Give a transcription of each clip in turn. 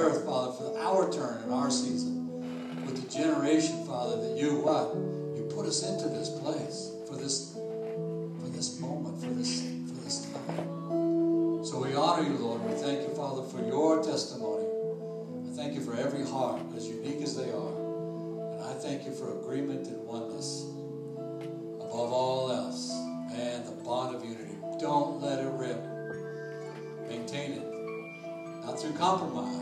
Earth, Father, for our turn in our season. With the generation, Father, that you what? You put us into this place for this for this moment, for this for this time. So we honor you, Lord. We thank you, Father, for your testimony. I thank you for every heart, as unique as they are. And I thank you for agreement and oneness. Above all else, man, the bond of unity. Don't let it rip. Maintain it. Not through compromise,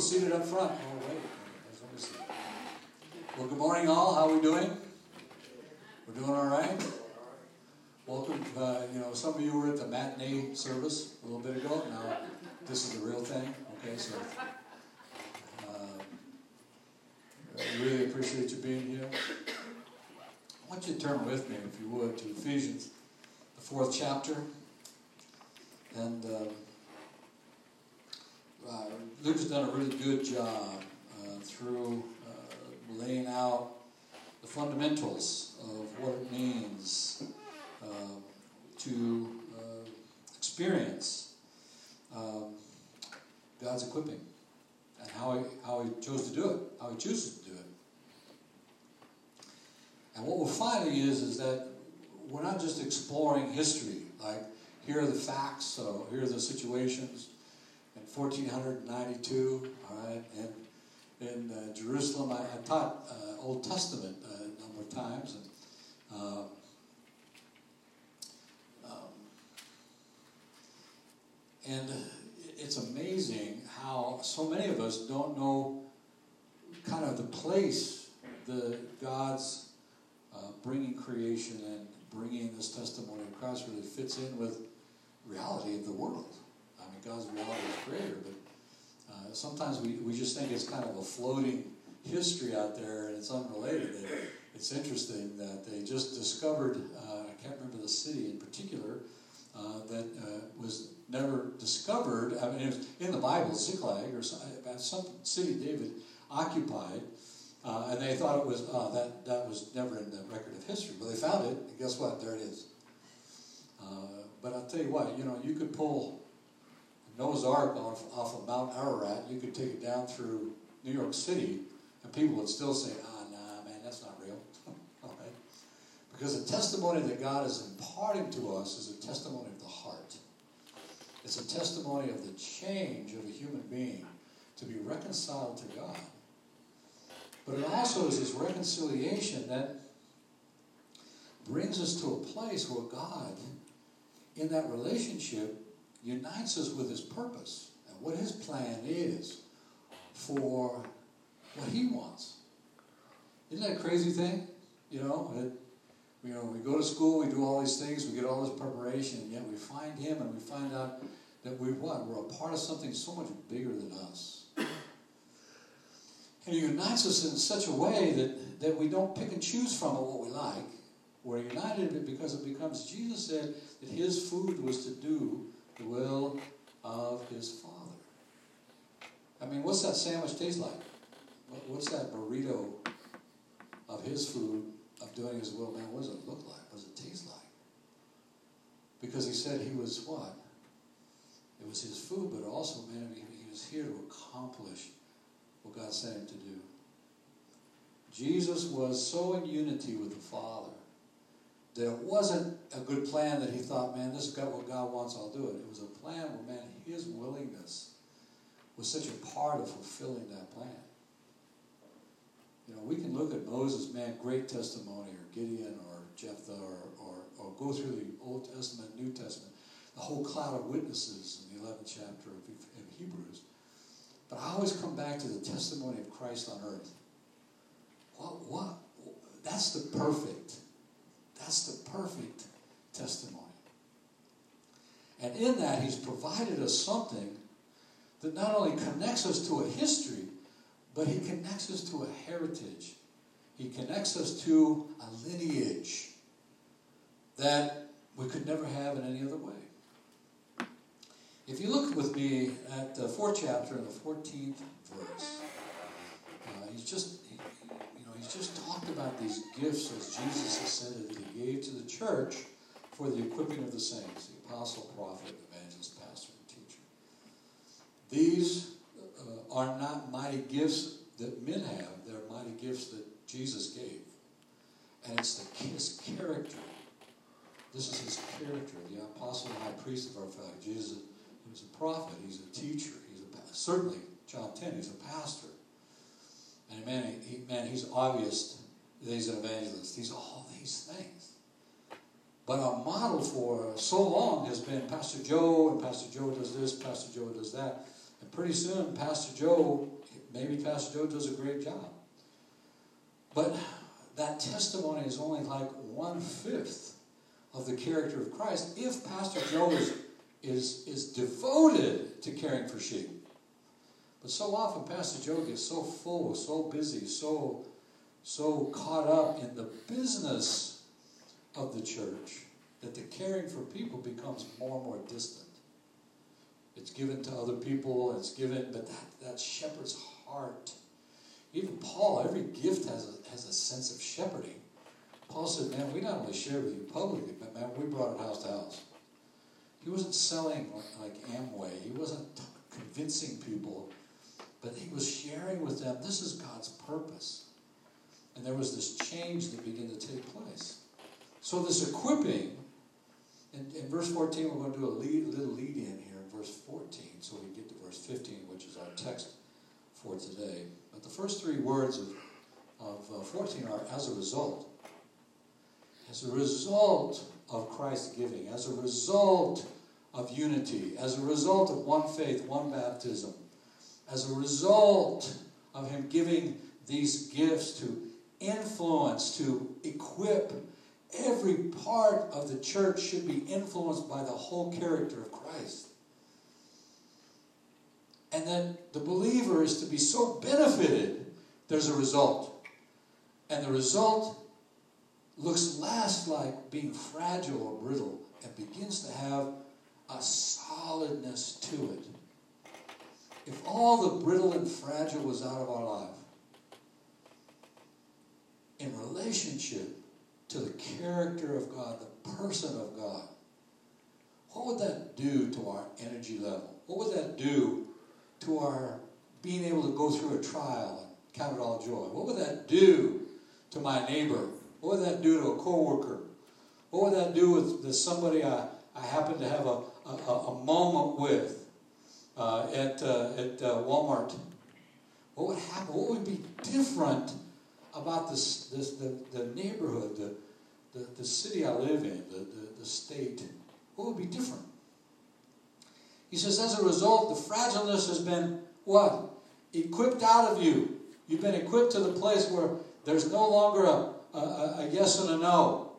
people seated up front, oh wait. Well, good morning, all. How are we doing? We're doing all right. Welcome. Uh, you know, some of you were at the matinee service a little bit ago. Now, this is the real thing. Okay, so uh, I really appreciate you being here. I want you to turn with me, if you would, to Ephesians, the fourth chapter. And uh, uh, Luke's done a really good job uh, through uh, laying out the fundamentals of what it means uh, to uh, experience um, God's equipping and how he, how he chose to do it, how he chooses to do it. And what we're finding is, is that we're not just exploring history, like here are the facts, so here are the situations 1492, all right, and in uh, Jerusalem. I, I taught uh, Old Testament uh, a number of times, and um, um, and it's amazing how so many of us don't know kind of the place the God's uh, bringing creation and bringing this testimony of Christ really fits in with reality of the world. God's reality is greater, but uh, sometimes we, we just think it's kind of a floating history out there and it's unrelated. And it's interesting that they just discovered, uh, I can't remember the city in particular, uh, that uh, was never discovered. I mean, it was in the Bible, Ziklag, or some, some city David occupied. Uh, and they thought it was uh, that that was never in the record of history, but they found it. And guess what? There it is. Uh, but I'll tell you what, you know, you could pull Noah's Ark off, off of Mount Ararat. You could take it down through New York City, and people would still say, "Ah, nah, man, that's not real." All right, because the testimony that God is imparting to us is a testimony of the heart. It's a testimony of the change of a human being to be reconciled to God. But it also is this reconciliation that brings us to a place where God, in that relationship, unites us with His purpose and what His plan is for what He wants. Isn't that a crazy thing? You know, you know, we go to school, we do all these things, we get all this preparation, and yet we find Him and we find out that we're what? We're a part of something so much bigger than us. And He unites us in such a way that, that we don't pick and choose from it what we like. We're united because it becomes, Jesus said that His food was to do the will of His Father. I mean, what's that sandwich taste like? What's that burrito of His food, of doing His will? Man, what does it look like? What does it taste like? Because He said He was what? It was His food, but also, man, He was here to accomplish what God sent him to do. Jesus was so in unity with the Father it wasn't a good plan that he thought, man, this is what God wants, I'll do it. It was a plan where, man, his willingness was such a part of fulfilling that plan. You know, we can look at Moses, man, great testimony, or Gideon, or Jephthah, or, or, or go through the Old Testament, New Testament, the whole cloud of witnesses in the 11th chapter of, of Hebrews. But I always come back to the testimony of Christ on earth. What, what? That's the perfect, that's the perfect testimony. And in that, he's provided us something that not only connects us to a history, but he connects us to a heritage. He connects us to a lineage that we could never have in any other way. If you look with me at the fourth chapter and the 14th verse, uh, he's just he, he's just talked about these gifts as Jesus said that he gave to the church for the equipping of the saints, the apostle, prophet, evangelist, pastor, and teacher. These uh, are not mighty gifts that men have; they're mighty gifts that Jesus gave, and it's the his character. This is his character, the apostle and high priest of our faith. Jesus He's a prophet. He's a teacher. He's a certainly John ten. He's a pastor. And man, he, man, he's obvious that he's an evangelist. He's all these things. But our model for so long has been Pastor Joe, and Pastor Joe does this, Pastor Joe does that. And pretty soon, Pastor Joe, maybe Pastor Joe does a great job. But that testimony is only like one fifth of the character of Christ if Pastor Joe is is, is devoted to caring for sheep. But so often, Pastor Joe gets so full, so busy, so, so caught up in the business of the church that the caring for people becomes more and more distant. It's given to other people, it's given, but that, that shepherd's heart. Even Paul, every gift has a, has a sense of shepherding. Paul said, Man, we not only share with you publicly, but man, we brought it house to house. He wasn't selling like Amway. He wasn't convincing people, but he was sharing with them this is God's purpose. And there was this change that began to take place. So, this equipping, in, in verse 14, we're going to do a lead, little lead in here in verse 14, so we get to verse 15, which is our text for today. But the first three words of, of uh, 14 are as a result. As a result of Christ's giving, as a result of unity, as a result of one faith, one baptism, as a result of Him giving these gifts to influence, to equip, every part of the church should be influenced by the whole character of Christ. And then the believer is to be so benefited, there's a result. And the result looks less like being fragile or brittle and begins to have a solidness to it. If all the brittle and fragile was out of our life, in relationship to the character of God, the person of God, what would that do to our energy level? What would that do to our being able to go through a trial and count it all joy? What would that do to my neighbor what would that do to a coworker? What would that do with, somebody I, I happen to have a, a, a moment with uh, at, uh, at uh, Walmart? What would happen? What would be different about this, this the, the neighborhood, the, the, the city I live in, the, the, the state? What would be different? He says, as a result, the fragileness has been what? Equipped out of you. You've been equipped to the place where there's no longer a, a, a, yes and a no,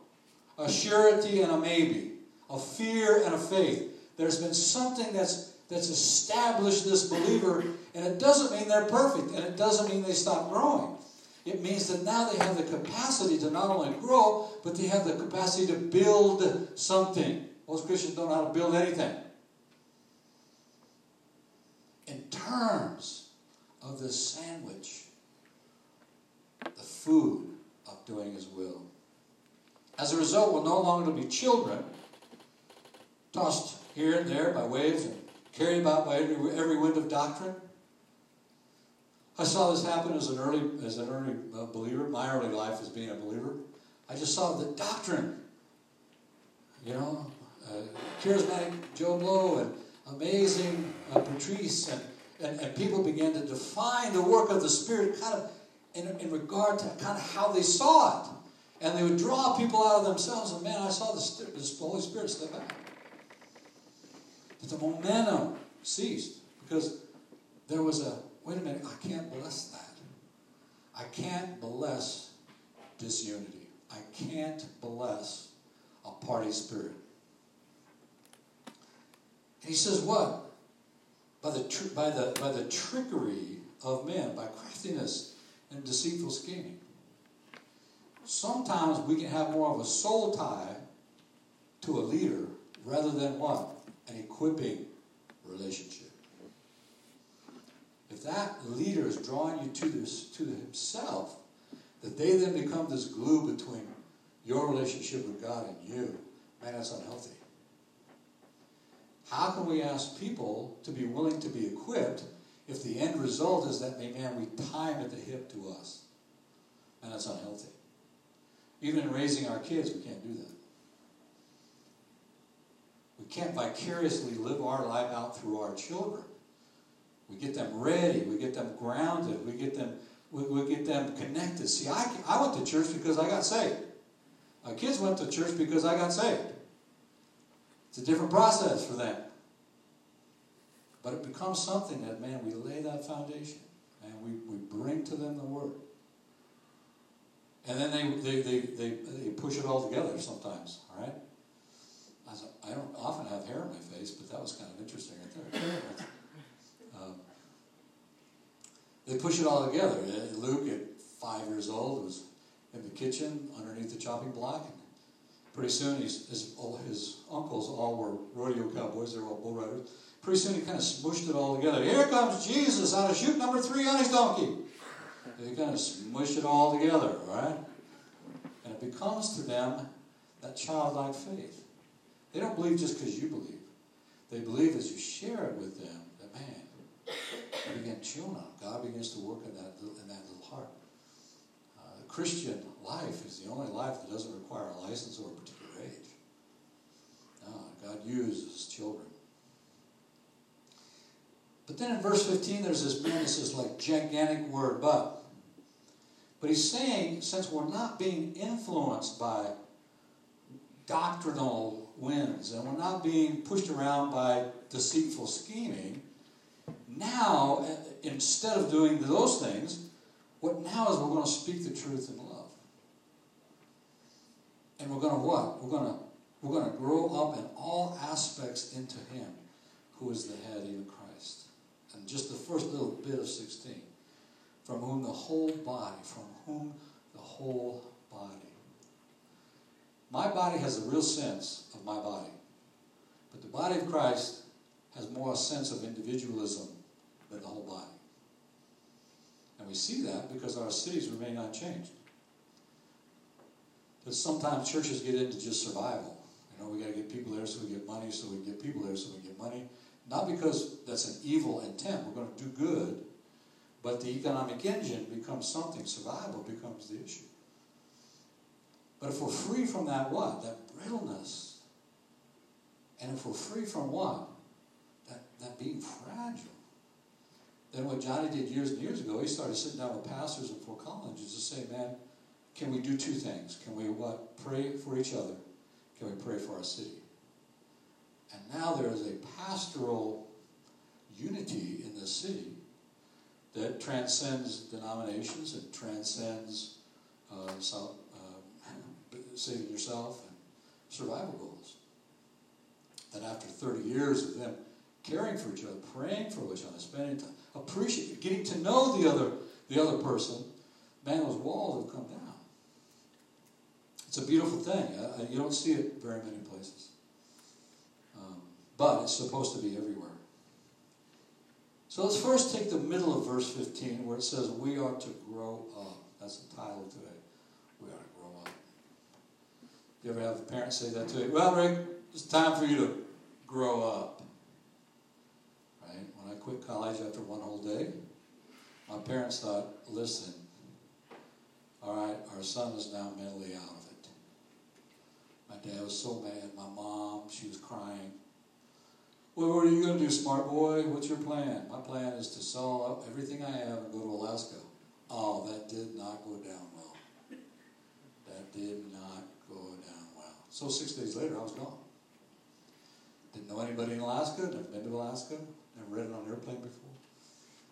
a surety and a maybe, a fear and a faith. There's been something that's that's established this believer, and it doesn't mean they're perfect, and it doesn't mean they stop growing. It means that now they have the capacity to not only grow, but they have the capacity to build something. Most Christians don't know how to build anything. In terms of this sandwich, the food of doing His will. As a result, we'll no longer be children, tossed here and there by waves and carried about by every, every wind of doctrine. I saw this happen as an early as an early uh, believer. My early life as being a believer, I just saw the doctrine. You know, uh, charismatic Joe Blow and amazing uh, Patrice, and, and, and people began to define the work of the Spirit kind of in, in regard to kind of how they saw it. And they would draw people out of themselves, and man, I saw the, the Holy Spirit step out. But the momentum ceased because there was a wait a minute, I can't bless that. I can't bless disunity. I can't bless a party spirit. And he says, what? By the, by, the, by the trickery of men, by craftiness and deceitful scheming. Sometimes we can have more of a soul tie to a leader rather than what? An equipping relationship. If that leader is drawing you to this to himself, that they then become this glue between your relationship with God and you, man, that's unhealthy. How can we ask people to be willing to be equipped if the end result is that, man, we tie them at the hip to us? And that's unhealthy. Even in raising our kids, we can't do that. We can't vicariously live our life out through our children. We get them ready. We get them grounded. We get them, we, we get them connected. See, I, I went to church because I got saved. My kids went to church because I got saved. It's a different process for them. But it becomes something that, man, we lay that foundation and we, we bring to them the Word. And then they, they, they, they, they push it all together sometimes, all right? I, I don't often have hair on my face, but that was kind of interesting right there. Um, they push it all together. Luke, at five years old, was in the kitchen underneath the chopping block. And pretty soon, his, his, uncles all were rodeo cowboys. They were all bull riders. Pretty soon, he kind of smushed it all together. Here comes Jesus on a chute number three on his donkey. They kind of smush it all together, right? And it becomes to them that childlike faith. They don't believe just because you believe. They believe as you share it with them that, man, you begin chewing on them. God begins to work in that, in that little heart. Uh, the Christian life is the only life that doesn't require a license or a particular age. No, God uses children. But then in verse 15, there's this man that says, like, gigantic word, but. But he's saying, since we're not being influenced by doctrinal winds and we're not being pushed around by deceitful scheming, now, eh, instead of doing those things, what now is we're going to speak the truth in love. And we're going to what? We're going to we're going to grow up in all aspects into Him, who is the head, even Christ. And just the first little bit of 16 from whom the whole body, from whom the whole body. My body has a real sense of my body, but the body of Christ has more a sense of individualism than the whole body. And we see that because our cities remain unchanged. But sometimes churches get into just survival. You know, we got to get people there so we get money, so we get people there so we get money. Not because that's an evil intent. We're going to do good but the economic engine becomes something, survival becomes the issue. But if we're free from that what? That brittleness. And if we're free from what? That, that being fragile. Then what Johnny did years and years ago, he started sitting down with pastors in Fort Collins to say, man, can we do two things? Can we what? Pray for each other. Can we pray for our city? And now there is a pastoral unity in the city that transcends denominations, it transcends uh, saving yourself and survival goals. That after 30 years of them caring for each other, praying for each other, spending time, appreciating, getting to know the other, the other person, man, those walls have come down. It's a beautiful thing. You don't see it very many places. Um, but it's supposed to be everywhere. So let's first take the middle of verse 15 where it says, We are to grow up. That's the title today. We are to grow up. You ever have a parent say that to you? Well, Rick, it's time for you to grow up. Right? When I quit college after one whole day, My parents thought, listen, all right, our son is now mentally out of it. My dad was so mad. My mom, she was crying. Well, what are you going to do, smart boy? What's your plan? My plan is to sell everything I have and go to Alaska. Oh, that did not go down well. That did not. So six days later, I was gone. Didn't know anybody in Alaska, never been to Alaska, never read it on an airplane before.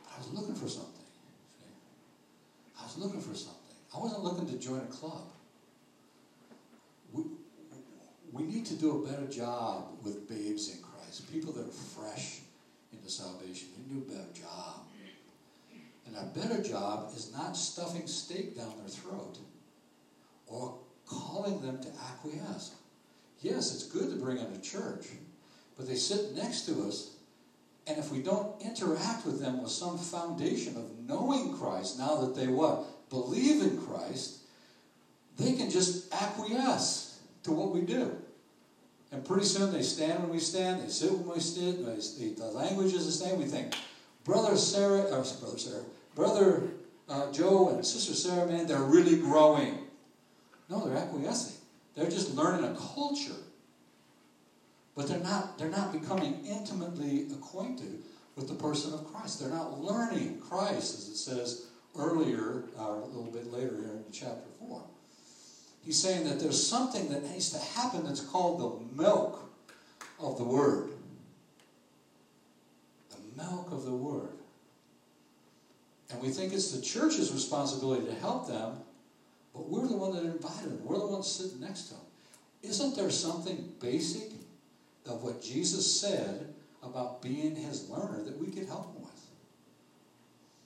But I was looking for something. I was looking for something. I wasn't looking to join a club. We, we need to do a better job with babes in Christ, people that are fresh into salvation. We do a better job. And our better job is not stuffing steak down their throat or calling them to acquiesce. Yes, it's good to bring them to church, but they sit next to us, and if we don't interact with them with some foundation of knowing Christ, now that they what? Believe in Christ, they can just acquiesce to what we do. And pretty soon they stand when we stand, they sit when we sit, the language is the same. We think, Brother Sarah, or Brother Sarah, Brother uh, Joe and Sister Sarah, man, they're really growing. No, they're acquiescing. They're just learning a culture. But they're not, they're not becoming intimately acquainted with the person of Christ. They're not learning Christ, as it says earlier, or uh, a little bit later here in chapter 4. He's saying that there's something that needs to happen that's called the milk of the Word. The milk of the Word. And we think it's the church's responsibility to help them, but we're the one that invited them. We're the ones sitting next to them. Isn't there something basic of what Jesus said about being his learner that we could help them with?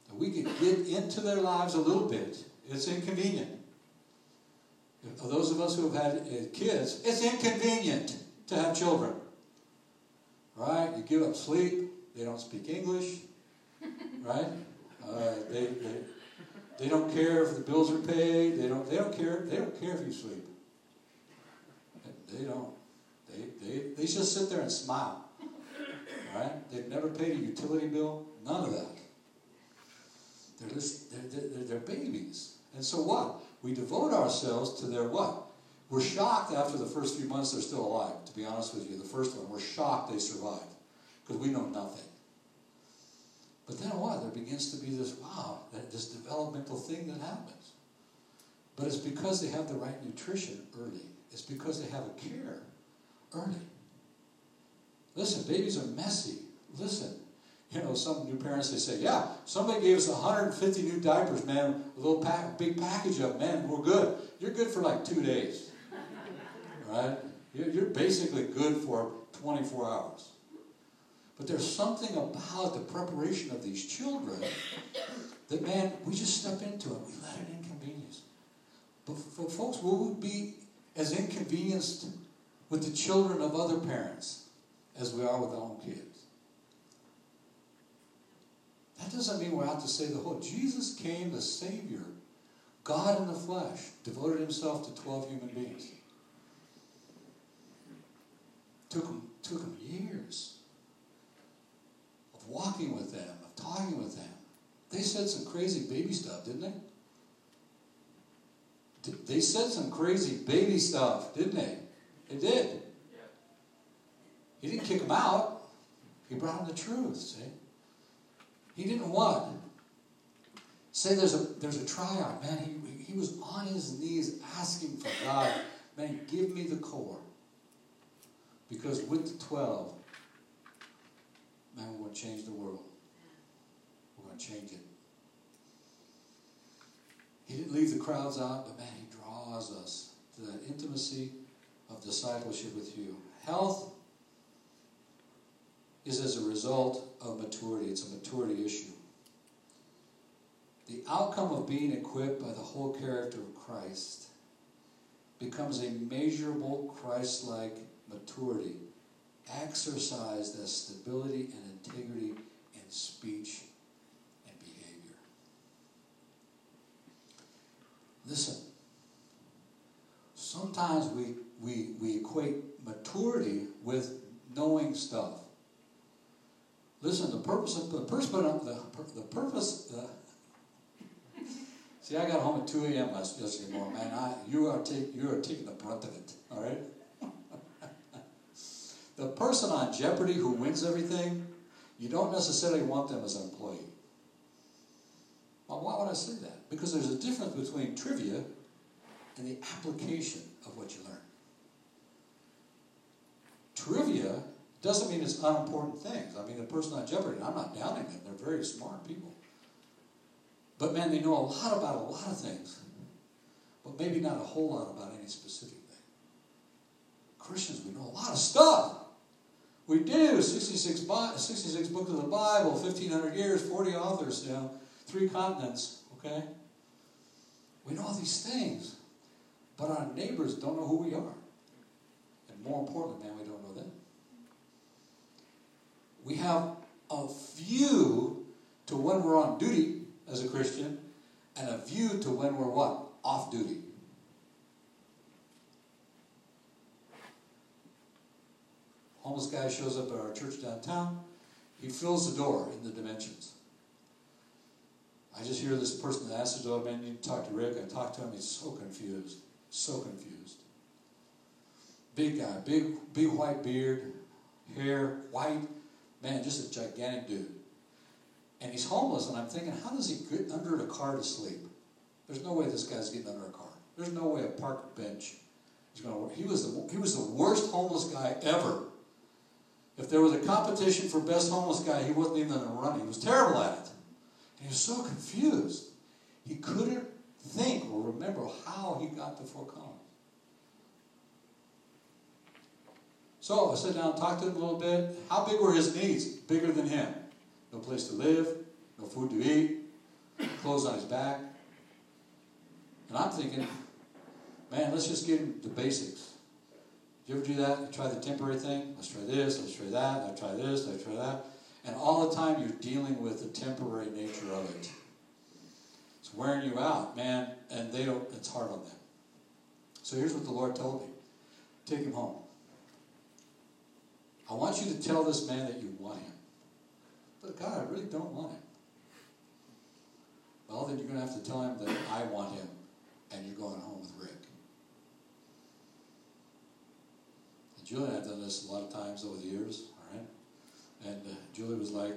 That we could get into their lives a little bit. It's inconvenient. For those of us who have had uh, kids, it's inconvenient to have children. Right? You give up sleep, they don't speak English, right? Uh, they, they, they don't care if the bills are paid. They don't, they don't care. They don't care if you sleep. They don't. They, they, they just sit there and smile. Right? They've never paid a utility bill. None of that. They're, just, they're, they're, they're babies. And so what? We devote ourselves to their what? We're shocked after the first few months they're still alive, to be honest with you. The first one, we're shocked they survived because we know nothing. But then what? There begins to be this, wow, this developmental thing that happens. But it's because they have the right nutrition early. It's because they have a care early. Listen, babies are messy. Listen, you know, some new parents, they say, yeah, somebody gave us 150 new diapers, man, a little pack, big package of man, we're good. You're good for like two days. right? You're basically good for 24 hours. But there's something about the preparation of these children that, man, we just step into it. We let it inconvenience. But for folks, we would be as inconvenienced with the children of other parents as we are with our own kids. That doesn't mean we're out to say the whole. Jesus came, the Savior, God in the flesh, devoted himself to 12 human beings. Took him, took him years walking with them, of talking with them. They said some crazy baby stuff, didn't they? They said some crazy baby stuff, didn't they? They did. He didn't kick them out. He brought them the truth, see? He didn't what? Say there's a there's a tryout, man. He, he was on his knees asking for God, man, give me the core. Because with the 12, Man, we're going to change the world. We're going to change it. He didn't leave the crowds out, but man, he draws us to that intimacy of discipleship with you. Health is as a result of maturity, it's a maturity issue. The outcome of being equipped by the whole character of Christ becomes a measurable Christ like maturity exercised that stability and integrity in speech and behavior. Listen, sometimes we, we, we equate maturity with knowing stuff. Listen, the purpose of the purpose, the, the purpose, uh, See, I got home at 2 a.m. last yesterday morning, man. I, you are take, you are taking the brunt of it. All right. The person on Jeopardy who wins everything, you don't necessarily want them as an employee. Well, why would I say that? Because there's a difference between trivia and the application of what you learn. Trivia doesn't mean it's unimportant things. I mean, the person on Jeopardy, I'm not downing them, they're very smart people. But man, they know a lot about a lot of things, but maybe not a whole lot about any specific thing. Christians, we know a lot of stuff. We do 66, 66 books of the Bible, 1,500 years, 40 authors, know, three continents, okay? We know all these things, but our neighbors don't know who we are. And more importantly, man, we don't know them. We have a view to when we're on duty as a Christian and a view to when we're what? Off duty. Homeless guy shows up at our church downtown. He fills the door in the dimensions. I just hear this person that asks the door, man, you talk to Rick. I talk to him. He's so confused. So confused. Big guy, big, big white beard, hair, white. Man, just a gigantic dude and he's homeless. And I'm thinking, how does he get under a car to sleep? There's no way this guy's getting under a car. There's no way a park bench is going to work. He was the he was the worst homeless guy ever. If there was a competition for best homeless guy, he wasn't even in the running. He was terrible at it. And he was so confused. He couldn't think or remember how he got to Fort Collins. So I sat down and talked to him a little bit. How big were his needs? Bigger than him no place to live, no food to eat, clothes on his back. And I'm thinking, man, let's just get him the basics. You ever do that? You try the temporary thing? Let's try this, let's try that, let's try this, let's try that. And all the time you're dealing with the temporary nature of it. It's wearing you out, man, and they don't it's hard on them. So here's what the Lord told me. Take him home. I want you to tell this man that you want him. But God, I really don't want him. Well, then you're going to have to tell him that I want him and you're going home with Rick. And Julie and I have done this a lot of times over the years, all right? And uh, Julie was like,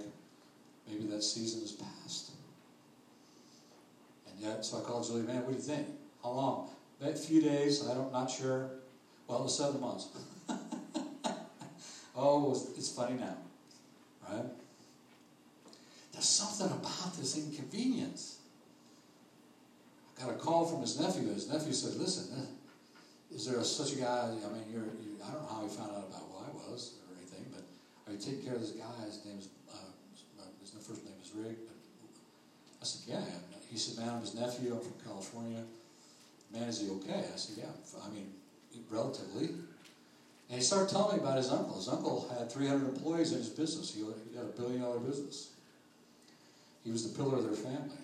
maybe that season is past. And yet, so I called Julie, man, what do you think? How long? A few days, I don't, not sure. Well, it was seven months. oh, it's funny now, right? There's something about this inconvenience. I got a call from his nephew. His nephew said, "Listen, uh, is there a, such a guy? I mean, you're, you, I don't know how he found out about who I was or anything, but I you taking care of this guy? His name's uh, his first name is Rick." But I said, "Yeah." He said, "Man, I'm his nephew. I'm from California. Man, is he okay?" I said, "Yeah. I mean, relatively." And he started telling me about his uncle. His uncle had 300 employees in his business. He had a billion dollar business. He was the pillar of their family.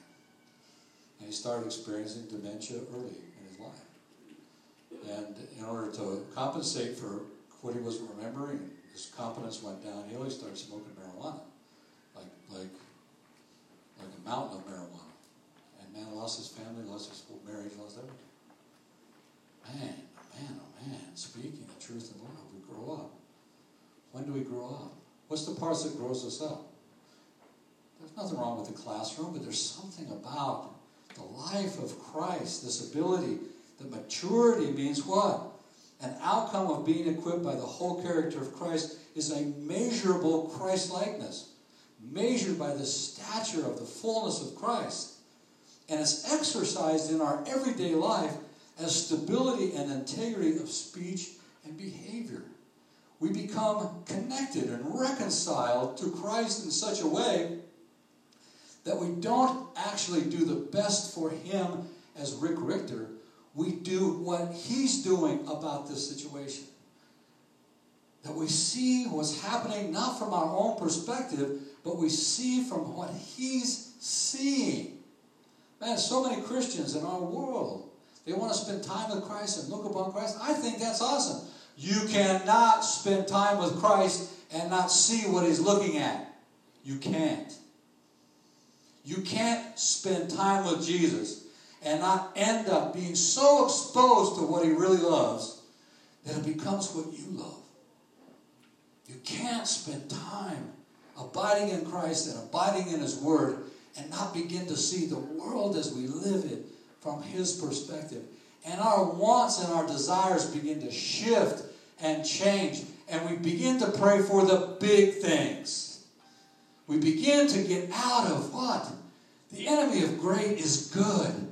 And he started experiencing dementia early. And in order to compensate for what he wasn't remembering, his confidence went downhill. He started smoking marijuana, like like like a mountain of marijuana. And man lost his family, lost his marriage, lost everything. Man, man, oh man, speaking the truth in love, we grow up. When do we grow up? What's the parts that grows us up? There's nothing wrong with the classroom, but there's something about the life of Christ, this ability, maturity means what? An outcome of being equipped by the whole character of Christ is a measurable Christ likeness, measured by the stature of the fullness of Christ. And it's exercised in our everyday life as stability and integrity of speech and behavior. We become connected and reconciled to Christ in such a way that we don't actually do the best for him as Rick Richter. We do what he's doing about this situation. That we see what's happening not from our own perspective, but we see from what he's seeing. Man, so many Christians in our world, they want to spend time with Christ and look upon Christ. I think that's awesome. You cannot spend time with Christ and not see what he's looking at. You can't. You can't spend time with Jesus and not end up being so exposed to what he really loves that it becomes what you love. You can't spend time abiding in Christ and abiding in his word and not begin to see the world as we live it from his perspective. And our wants and our desires begin to shift and change. And we begin to pray for the big things. We begin to get out of what? The enemy of great is good.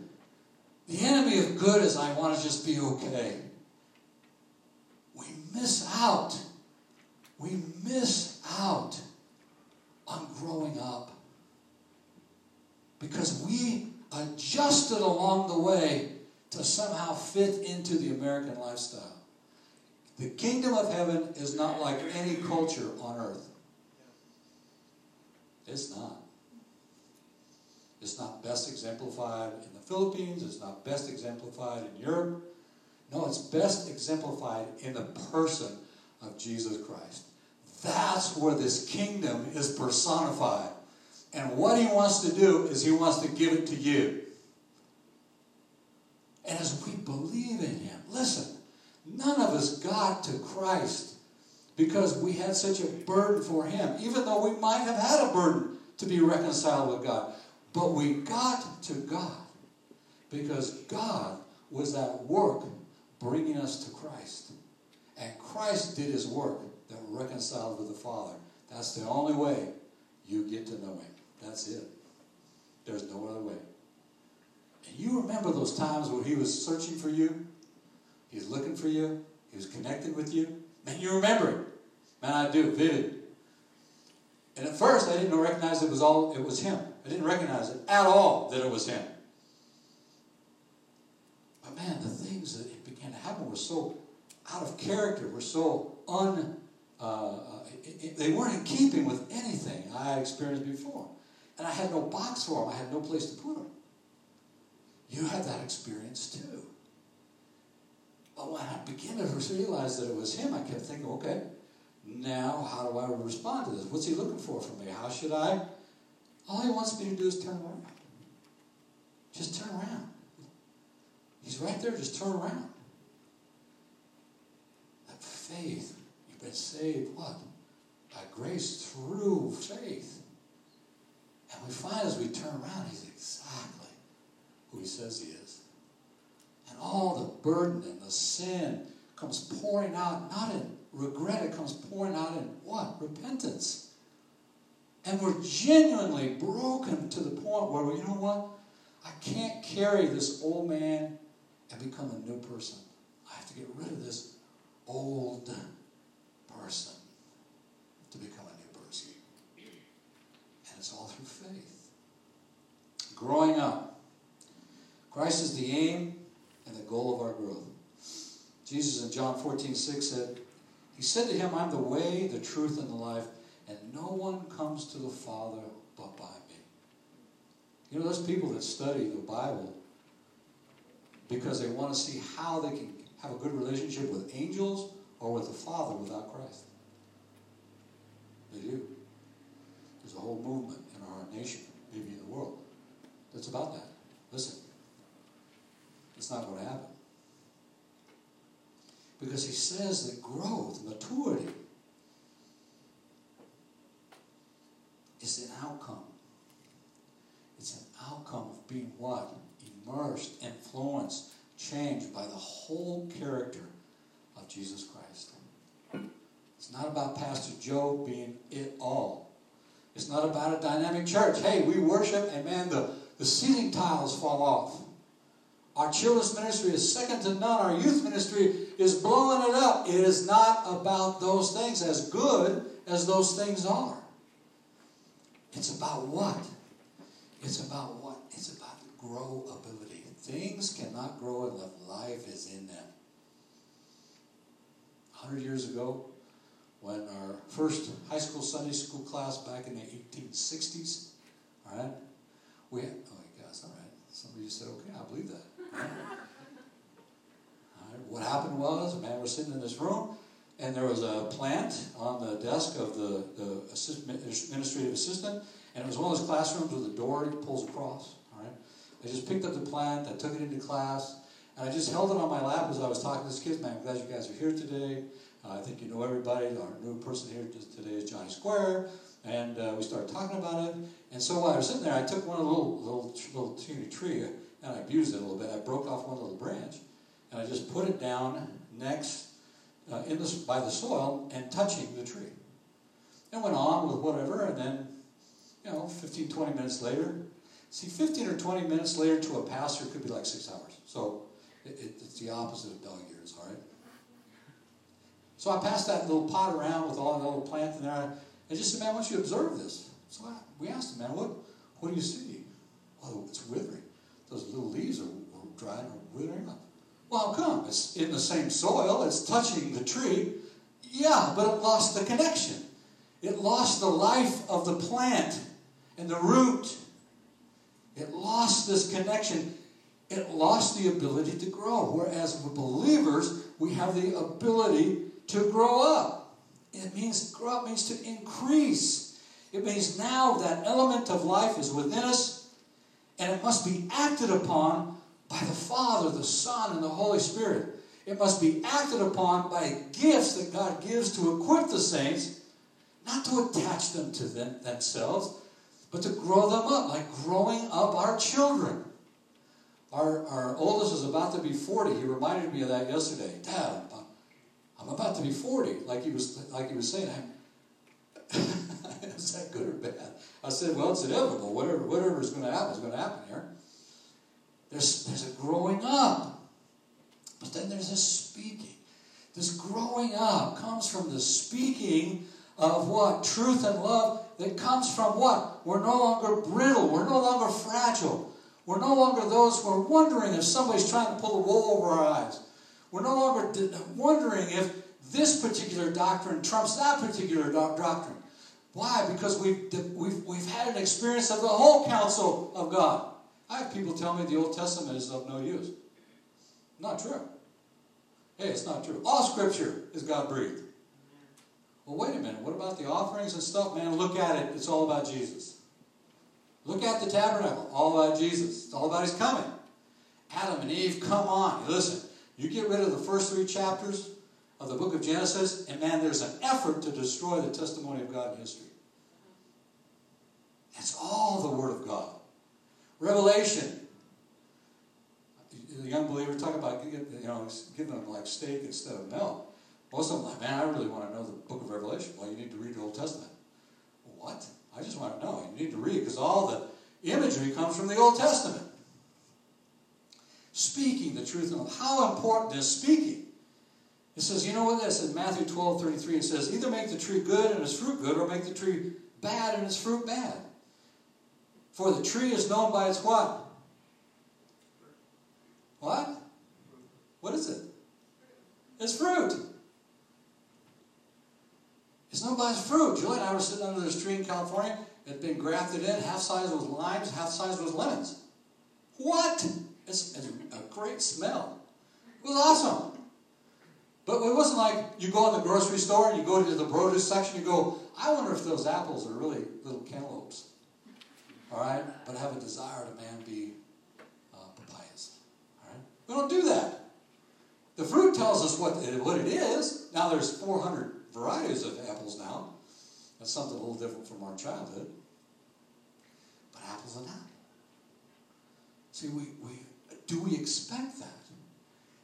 The enemy of good is I want to just be okay. We miss out. We miss out on growing up because we adjusted along the way to somehow fit into the American lifestyle. The kingdom of heaven is not like any culture on earth. It's not. It's not best exemplified in the Philippines. It's not best exemplified in Europe. No, it's best exemplified in the person of Jesus Christ. That's where this kingdom is personified. And what he wants to do is he wants to give it to you. And as we believe in him, listen, none of us got to Christ because we had such a burden for him, even though we might have had a burden to be reconciled with God. But we got to God because God was at work bringing us to Christ. And Christ did his work that reconciled with the Father. That's the only way you get to know him. That's it. There's no other way. And you remember those times when he was searching for you? He was looking for you. He was connected with you. Man, you remember it. Man, I do. Vivid. And at first, I didn't recognize it was all it was him. I didn't recognize it at all that it was him. But man, the things that began to happen were so out of character, were so un. Uh, uh, it, it, they weren't in keeping with anything I experienced before. And I had no box for them. I had no place to put them. You had that experience too. But when I began to realize that it was him, I kept thinking, okay, now how do I respond to this? What's he looking for from me? How should I? All he wants me to do is turn around. Just turn around. He's right there, just turn around. That faith, you've been saved, what? By grace through faith. And we find as we turn around, he's exactly who he says he is. And all the burden and the sin comes pouring out, not in regret, it comes pouring out in what? Repentance. And we're genuinely broken to the point where, you know what? I can't carry this old man and become a new person. I have to get rid of this old person to become a new person. And it's all through faith. Growing up. Christ is the aim and the goal of our growth. Jesus in John 14, 6 said, He said to him, I'm the way, the truth, and the life, and no one comes to the Father but by me. You know, those people that study the Bible because they want to see how they can have a good relationship with angels or with the Father without Christ. They do. There's a whole movement in our nation, maybe in the world, that's about that. Listen, it's not going to happen. Because he says that growth, maturity, is an outcome. It's an outcome of being what? Immersed, influenced, changed by the whole character of Jesus Christ. It's not about Pastor Joe being it all. It's not about a dynamic church. Hey, we worship and man, the, the ceiling tiles fall off. Our children's ministry is second to none. Our youth ministry is blowing it up. It is not about those things, as good as those things are. It's about what? It's about what? It's about grow ability. Things cannot grow unless life is in them. A hundred years ago, when our first high school Sunday school class back in the 1860s, all right, we had, oh my gosh, all right, somebody just said, okay, I believe that. All right. All right. What happened was, a man, we're sitting in this room, and there was a plant on the desk of the, the assist, administrative assistant, and it was one of those classrooms with a door that pulls across, all right. I just picked up the plant, I took it into class, and I just held it on my lap as I was talking to this kids. Man, I'm glad you guys are here today. Uh, I think you know everybody. Our new person here today is Johnny Square. And uh, we started talking about it. And so while I was sitting there, I took one little, little, little teeny tree and I abused it a little bit. I broke off one little branch and I just put it down next uh, in the, by the soil and touching the tree. And went on with whatever, and then, you know, 15, 20 minutes later, see, 15 or 20 minutes later to a pastor could be like six hours. So it, it, it's the opposite of dog years, all right? So I passed that little pot around with all the little plants in there. I just said, man, why don't you observe this? So I, we asked him, man, what, what do you see? Well, it's withering. Those little leaves are, are or withering up. Well, come? It's in the same soil, it's touching the tree. Yeah, but it lost the connection. It lost the life of the plant and the root. It lost this connection. It lost the ability to grow. Whereas we believers, we have the ability to grow up. It means grow up means to increase. It means now that element of life is within us and it must be acted upon by the Father, the Son, and the Holy Spirit. It must be acted upon by gifts that God gives to equip the saints, not to attach them to them, themselves, but to grow them up, like growing up our children. Our, our oldest is about to be 40. He reminded me of that yesterday. Dad, I'm about to be 40, like he was, like he was saying. is that good or bad? I said, well, it's inevitable. Whatever, whatever is going to happen is going to happen here. There's, there's a growing up. But then there's a speaking. This growing up comes from the speaking of what? Truth and love that comes from what? We're no longer brittle. We're no longer fragile. We're no longer those who are wondering if somebody's trying to pull the wool over our eyes. We're no longer wondering if this particular doctrine trumps that particular doctrine. Why? Because we've, we've, we've had an experience of the whole counsel of God. I have people tell me the Old Testament is of no use. Not true. Hey, it's not true. All Scripture is God breathed. Well, wait a minute. What about the offerings and stuff? Man, look at it. It's all about Jesus. Look at the tabernacle. All about Jesus. It's all about His coming. Adam and Eve, come on. Listen, you get rid of the first three chapters of the book of Genesis, and man, there's an effort to destroy the testimony of God in history. It's all the Word of God. Revelation. The young believer talk about you know giving them like steak instead of milk. Most of them like, man, I really want to know the book of Revelation. Well, you need to read the Old Testament. What? I just want to know. You need to read because all the imagery comes from the Old Testament. Speaking the truth. How important is speaking? It says, you know what this in Matthew 12, 33, it says, either make the tree good and its fruit good, or make the tree bad and its fruit bad. For the tree is known by its what? What? What is it? It's fruit. It's known by its fruit. Julie and I were sitting under this tree in California. It had been grafted in. Half size was limes, half size was lemons. What? It's, it's a great smell. It was awesome. But it wasn't like you go in the grocery store and you go to the produce section, you go, I wonder if those apples are really little cantaloupes. All right? But have a desire to man be uh, papayas. All right? We don't do that. The fruit tells us what it, what it is. Now there's 400 varieties of apples now. That's something a little different from our childhood. But apples are not. See, we, we do we expect that?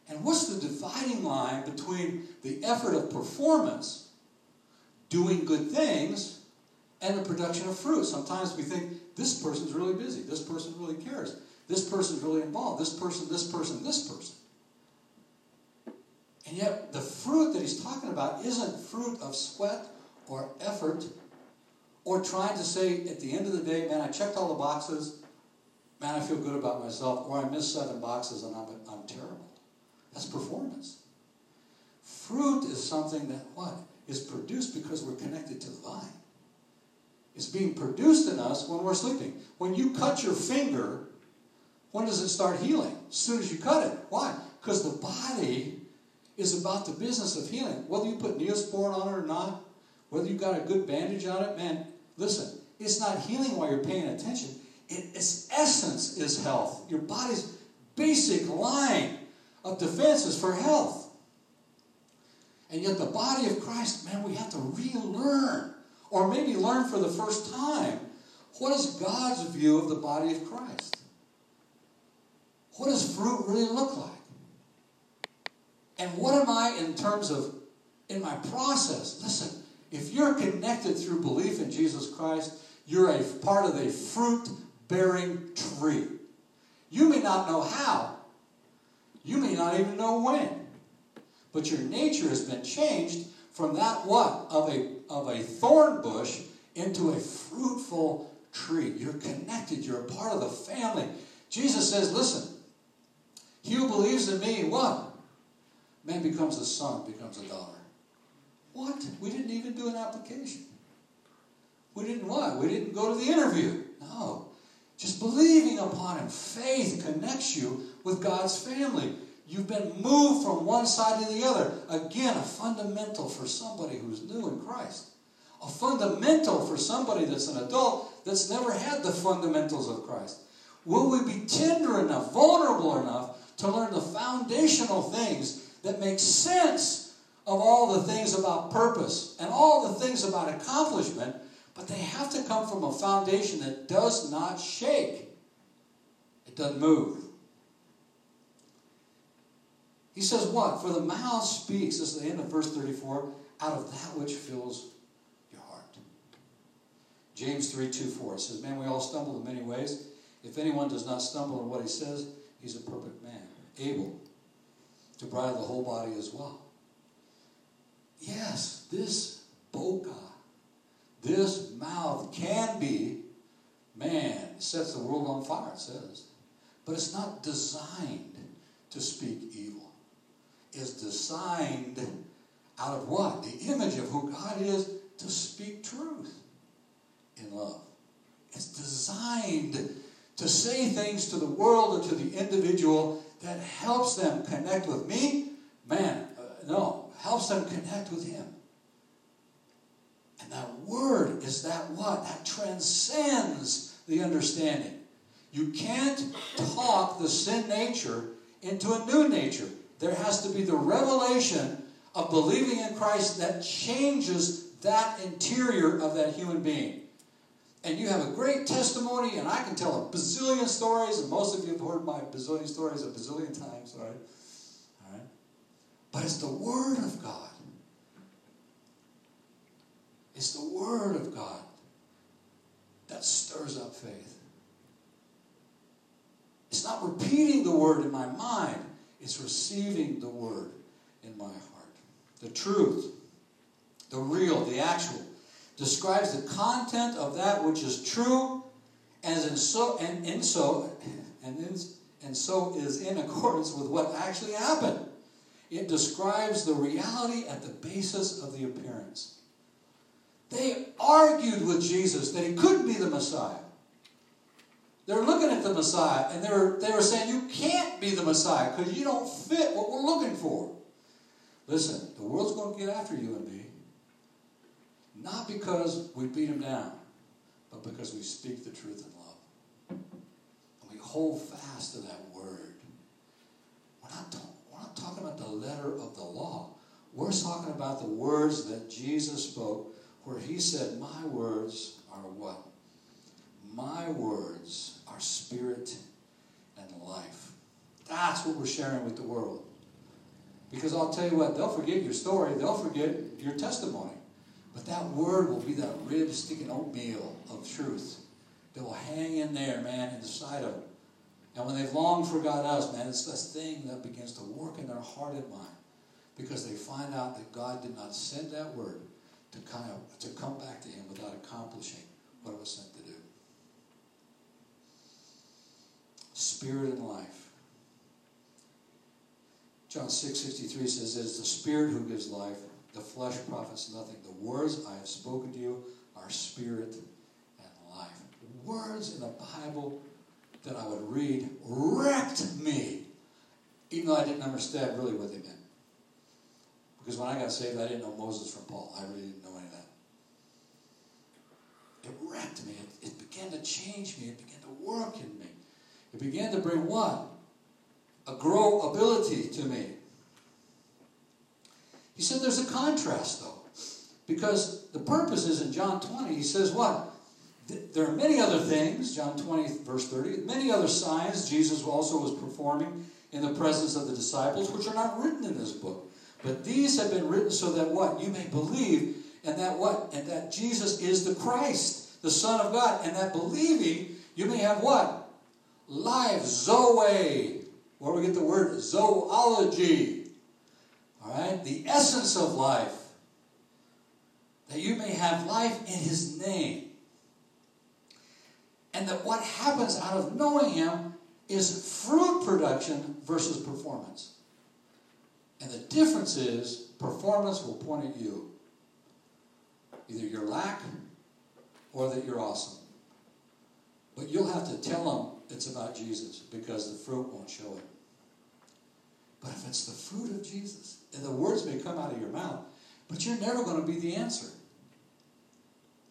And what's the dividing line between the effort of performance, doing good things, and the production of fruit? Sometimes we think this person's really busy, this person really cares, this person's really involved, this person, this person, this person. And yet, the fruit that he's talking about isn't fruit of sweat or effort or trying to say at the end of the day, man, I checked all the boxes, man, I feel good about myself, or I missed seven boxes and I'm, I'm terrible. That's performance. Fruit is something that what? Is produced because we're connected to the vine. It's being produced in us when we're sleeping. When you cut your finger, when does it start healing? As soon as you cut it. Why? Because the body is about the business of healing. Whether you put neosporin on it or not, whether you got a good bandage on it, man, listen, it's not healing while you're paying attention. It, its essence is is health. Your body's basic line of defense is for health. And yet, the body of Christ, man, we have to relearn, or maybe learn for the first time, what is God's view of the body of Christ? What does fruit really look like? And what am I in terms of in my process? Listen, if you're connected through belief in Jesus Christ, you're a part of a fruit bearing tree. You may not know how, you may not even know when, but your nature has been changed from that what? Of a, of a thorn bush into a fruitful tree. You're connected, you're a part of the family. Jesus says, listen, he who believes in me, what? Man becomes a son, becomes a daughter. What? We didn't even do an application. We didn't what? We didn't go to the interview. No. Just believing upon Him. Faith connects you with God's family. You've been moved from one side to the other. Again, a fundamental for somebody who's new in Christ. A fundamental for somebody that's an adult that's never had the fundamentals of Christ. Will we be tender enough, vulnerable enough to learn the foundational things that make sense of all the things about purpose and all the things about accomplishment but they have to come from a foundation that does not shake, it doesn't move. He says, What? For the mouth speaks, this is the end of verse 34, out of that which fills your heart. James 3 2 4 says, Man, we all stumble in many ways. If anyone does not stumble in what he says, he's a perfect man, able to bridle the whole body as well. Yes, this boca this mouth can be, man, sets the world on fire, it says. But it's not designed to speak evil. It's designed out of what? The image of who God is to speak truth in love. It's designed to say things to the world or to the individual that helps them connect with me. Man, uh, no, helps them connect with Him. And that word is that what? That transcends the understanding. You can't talk the sin nature into a new nature. There has to be the revelation of believing in Christ that changes that interior of that human being. And you have a great testimony, and I can tell a bazillion stories, and most of you have heard my bazillion stories a bazillion times, right? All right? But it's the Word of God it's the Word of God that stirs up faith. It's not repeating the Word in my mind, it's receiving the Word in my heart. The truth, the real, the actual, describes the content of that which is true and in so and in so and in, and so is in accordance with what actually happened. It describes the reality at the basis of the appearance. They argued with Jesus that he couldn't be the Messiah. They're looking at the Messiah and they're, they were saying, You can't be the Messiah because you don't fit what we're looking for. Listen, the world's going to get after you and me. Not because we beat them down, but because we speak the truth in love. And we hold fast to that word. We're not, we're not talking about the letter of the law. We're talking about the words that Jesus spoke where he said, My words are what? My words are spirit and life. That's what we're sharing with the world. Because I'll tell you what, they'll forget your story, they'll forget your testimony. But that word will be that rib sticking oatmeal of truth that will hang in there, man, inside of them. And when they've long forgot us, man, it's this thing that begins to work in their heart and mind because they find out that God did not send that word to kind of to come back to him without accomplishing what it was sent to do. Spirit and life. John 6 63 says, It is the Spirit who gives life, the flesh profits nothing. The words I have spoken to you are spirit and life. Words in the Bible that I would read wrecked me, even though I didn't understand really what they meant. Because when I got saved, I didn't know Moses from Paul. I really didn't know any of that. It wrecked me. It, it began to change me. It began to work in me. It began to bring what? A grow ability to me. He said there's a contrast though. Because the purpose is in John 20, he says what? There are many other things, John 20, verse 30, many other signs Jesus also was performing in the presence of the disciples, which are not written in this book. But these have been written so that what? You may believe, and that what? And that Jesus is the Christ, the Son of God, and that believing, you may have what? Life, Zoe. Where we get the word zoology. All right? The essence of life. That you may have life in His name. And that what happens out of knowing Him is fruit production versus performance. And the difference is performance will point at you. Either you're lack or that you're awesome. But you'll have to tell them it's about Jesus because the fruit won't show it. But if it's the fruit of Jesus, and the words may come out of your mouth, but you're never going to be the answer.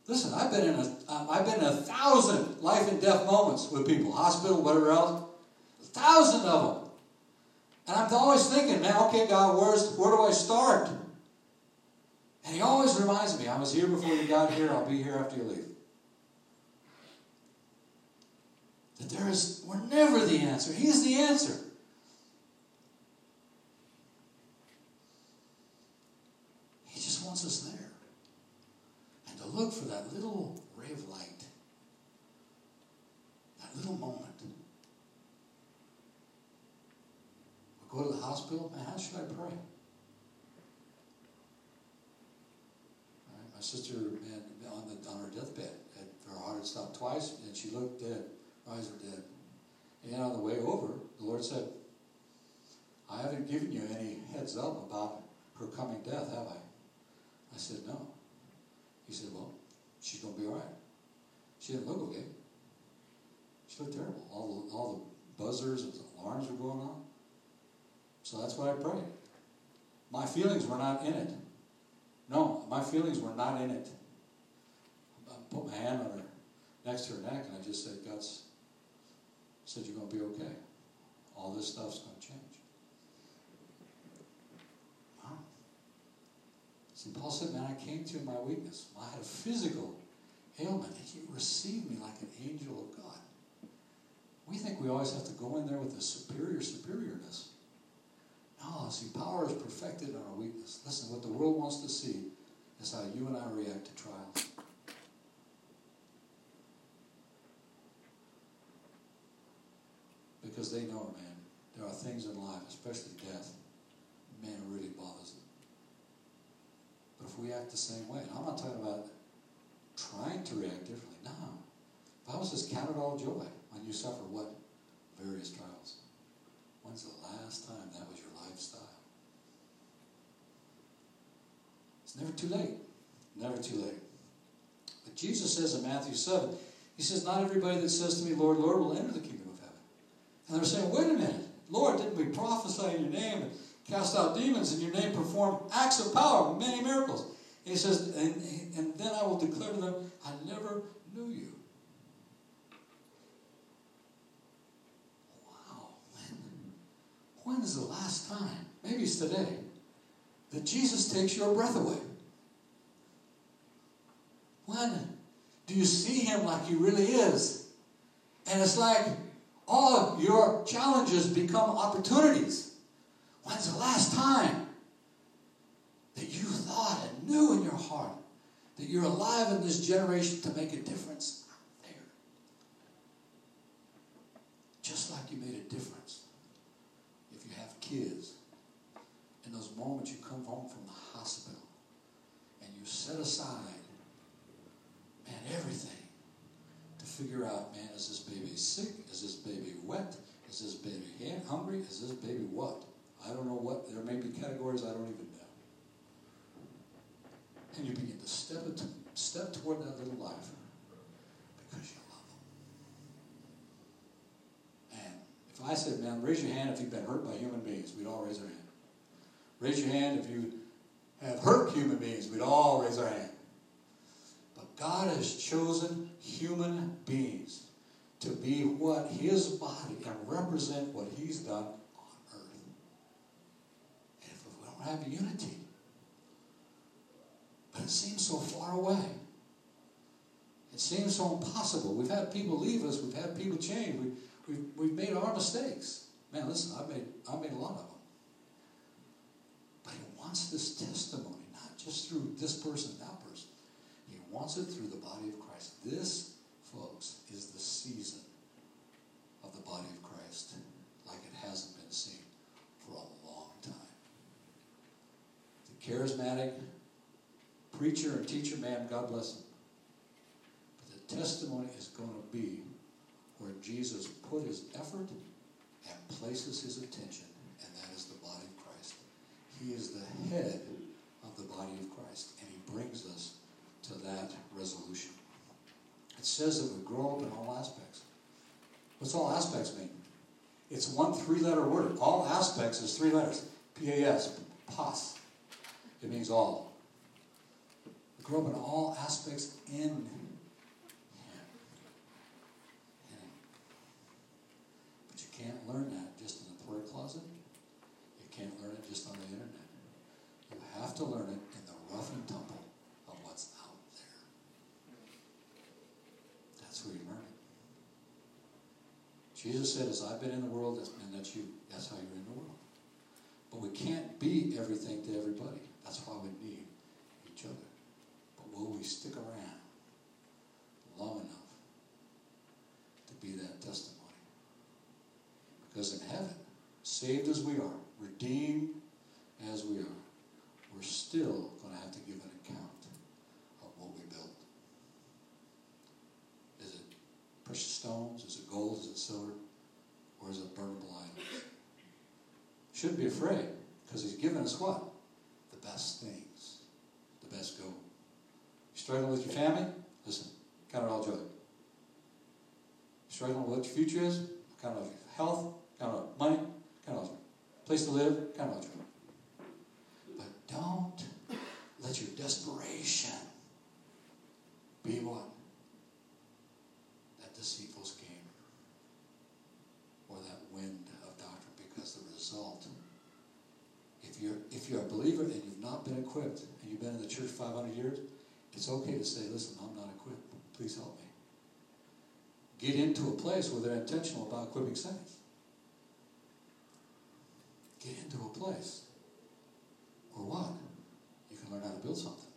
Listen, I've been in a I've been in a thousand life and death moments with people, hospital, whatever else, a thousand of them. And I'm always thinking, man, okay, God, where's where do I start? And He always reminds me, I was here before you got here. I'll be here after you leave. That there is, we're never the answer. He's the answer. He just wants us there And to look for that little ray of light, that little moment. we go to the hospital, how should I pray? my sister, man, on, the, on her deathbed, her heart had stopped twice, and she looked dead. Eyes were dead. And on the way over, the Lord said, I haven't given you any heads up about her coming death, have I? I said, No. He said, Well, she's going to be all right. She didn't look okay. She looked terrible. All the, all the buzzers and the alarms were going on. So that's why I prayed. My feelings were not in it. No, my feelings were not in it. I put my hand on her, next to her neck, and I just said, God's said, You're going to be okay. All this stuff's going to change. Wow. And Paul said, Man, I came to my weakness. I had a physical ailment, and you received me like an angel of God. We think we always have to go in there with a superior superiorness. No, see, power is perfected in our weakness. Listen, what the world wants to see is how you and I react to trials. Because they know, man, there are things in life, especially death, man, really bothers them But if we act the same way. And I'm not talking about trying to react differently. No. The Bible says, count it all joy when you suffer what? Various trials. When's the last time that was your lifestyle? It's never too late. Never too late. But Jesus says in Matthew 7, He says, Not everybody that says to me, Lord, Lord, will enter the kingdom. And they're saying, Wait a minute. Lord, didn't we prophesy in your name? And cast out demons in your name, perform acts of power, many miracles. He says, and, and then I will declare to them, I never knew you. Wow. When, when is the last time, maybe it's today, that Jesus takes your breath away? When do you see him like he really is? And it's like all of your challenges become opportunities. When's the last time that you thought and knew in your heart that you're alive in this generation to make a difference out there? Just like you made a difference if you have kids. In those moments you come home from the hospital and you set aside, man, everything figure out, man, is this baby sick? Is this baby wet? Is this baby hungry? Is this baby what? I don't know what, there may be categories I don't even know. And you begin to step, it, step toward that little life because you love them. And if I said, man, raise your hand if you've been hurt by human beings, we'd all raise our hand. Raise your hand if you have hurt human beings, we'd all raise our hand. God has chosen human beings to be what his body and represent what he's done on earth. And if we don't have unity, but it seems so far away. It seems so impossible. We've had people leave us. We've had people change. We, we've, we've made our mistakes. Man, listen, I've made, I've made a lot of them. But he wants this testimony, not just through this person, that person. Wants it through the body of Christ. This, folks, is the season of the body of Christ like it hasn't been seen for a long time. The charismatic preacher and teacher man, God bless him. But the testimony is going to be where Jesus put his effort and places his attention, and that is the body of Christ. He is the head of the body of Christ, and he brings us to that resolution. It says that we grow up in all aspects. What's all aspects mean? It's one three letter word. All aspects is three letters. P A S, pas. It means all. We grow up in all aspects in Him. Him. But you can't learn that just in the prayer closet. You can't learn it just on the internet. You have to learn it in the rough and tumble of what's out there. That's where you learn it. Jesus said, As I've been in the world, and that's you. That's how you're in the world. But we can't be everything to everybody. That's why we need each other. But will we stick around long enough to be that testimony? Because in heaven, saved as we are, redeemed as we are, we're still going to have to give an account of what we built. Is it precious stones? Is it gold? Is it silver? Or is it burnable items? Shouldn't be afraid because he's given us what? The best things, the best gold. You struggling with your family? Listen, count it all joy. Struggling with what your future is? Count it all Health? Count it all money? Count it all Place to live? Count it all But don't let your desperation be what? That deceitful scheme or that wind of doctrine because the result if you're if you're a believer and you've not been equipped and you've been in the church 500 years it's okay to say listen i'm not equipped. Please help me. Get into a place where they're intentional about equipping saints. Get into a place where what? You can learn how to build something.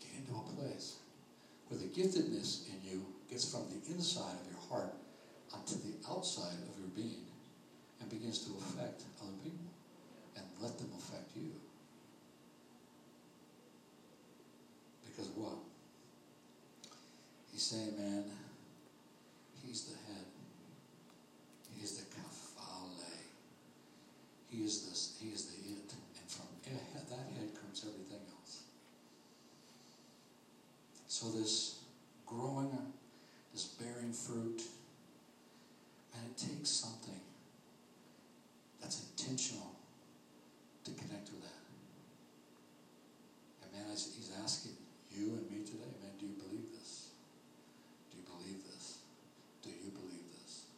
Get into a place where the giftedness in you gets from the inside of your heart onto the outside of your being and begins to affect other people and let them affect you. Because what? He's saying, man, he's the head. He's the kafale. He is this. He is the it, and from that head comes everything else. So this growing, this bearing fruit, and it takes something that's intentional to connect with that. And man, he's asking you and me today, man, do you believe this? Do you believe this? Do you believe this?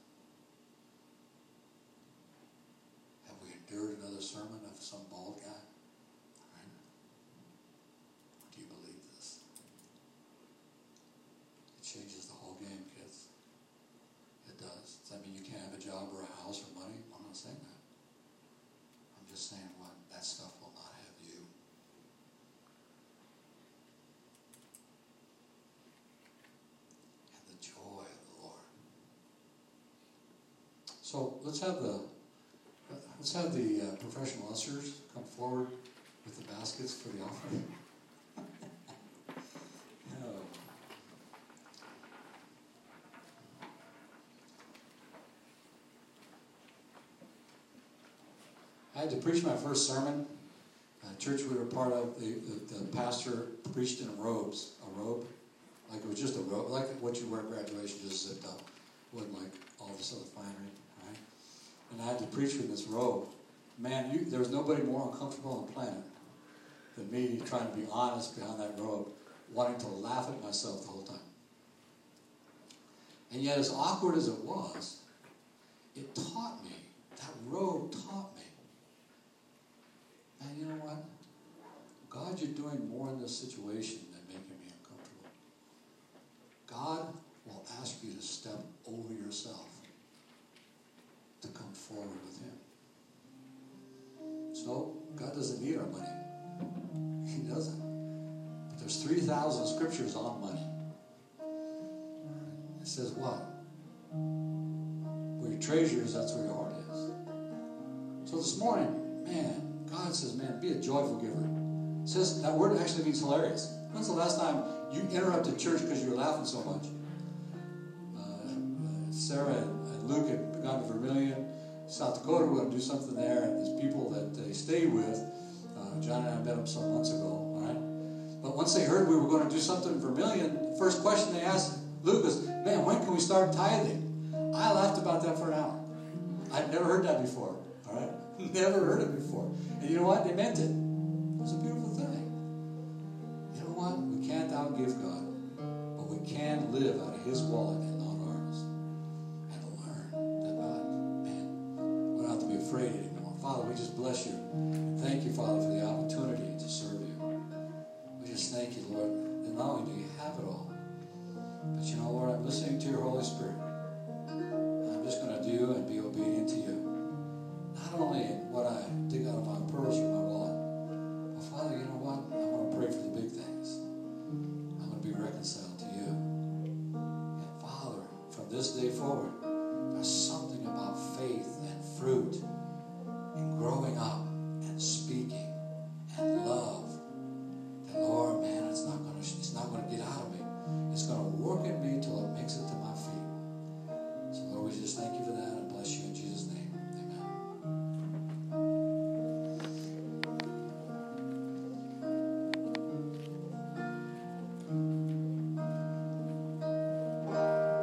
Have we endured another sermon of some bald guy? Right? Do you believe this? It changes the whole game, kids. It does. Does that mean you can't have a job or a house or money? I'm not saying that. I'm just saying what? That stuff will not have you. And the joy of the Lord. So let's have the let's have the uh, professional ushers come forward with the baskets for the offering. oh. I had to preach my first sermon. A church we were part of, the, the, the, pastor preached in robes, a robe, like it was just a robe, like what you wear at graduation, just zipped up. Wasn't like all this other finery, right? And I had to preach with this robe. Man, you, there was nobody more uncomfortable on the planet than me trying to be honest behind that robe, wanting to laugh at myself the whole time. And yet, as awkward as it was, it taught me. That robe taught me. And you know what? God, you're doing more in this situation than making me uncomfortable. God will ask you to step over yourself to come forward with Him. So, God doesn't need our money. He doesn't. But there's 3,000 scriptures on money. It says what? Where your treasure is, that's where your heart is. So this morning, man, Says, man, be a joyful giver. It says that word actually means hilarious. When's the last time you interrupted church because you were laughing so much? Uh, Sarah and, and Luke had gone to Vermillion, South Dakota. We're going to do something there, and there's people that they stayed with. Uh, John and I met them some months ago, all right? But once they heard we were going to do something in Vermillion, the first question they asked Luke was, Man, when can we start tithing? I laughed about that for an hour. I'd never heard that before? Never heard it before. And you know what? They meant it. It was a beautiful thing. You know what? We can't outgive God, but we can live out of His wallet and not ours. And learn that God, man, we don't have to be afraid anymore. Father, we just bless you. Thank you, Father, for the opportunity to serve you. We just thank you, Lord, that not only do you have it all, but you know, Lord, I'm listening to your Holy Spirit. I'm just going to do and be obedient only what I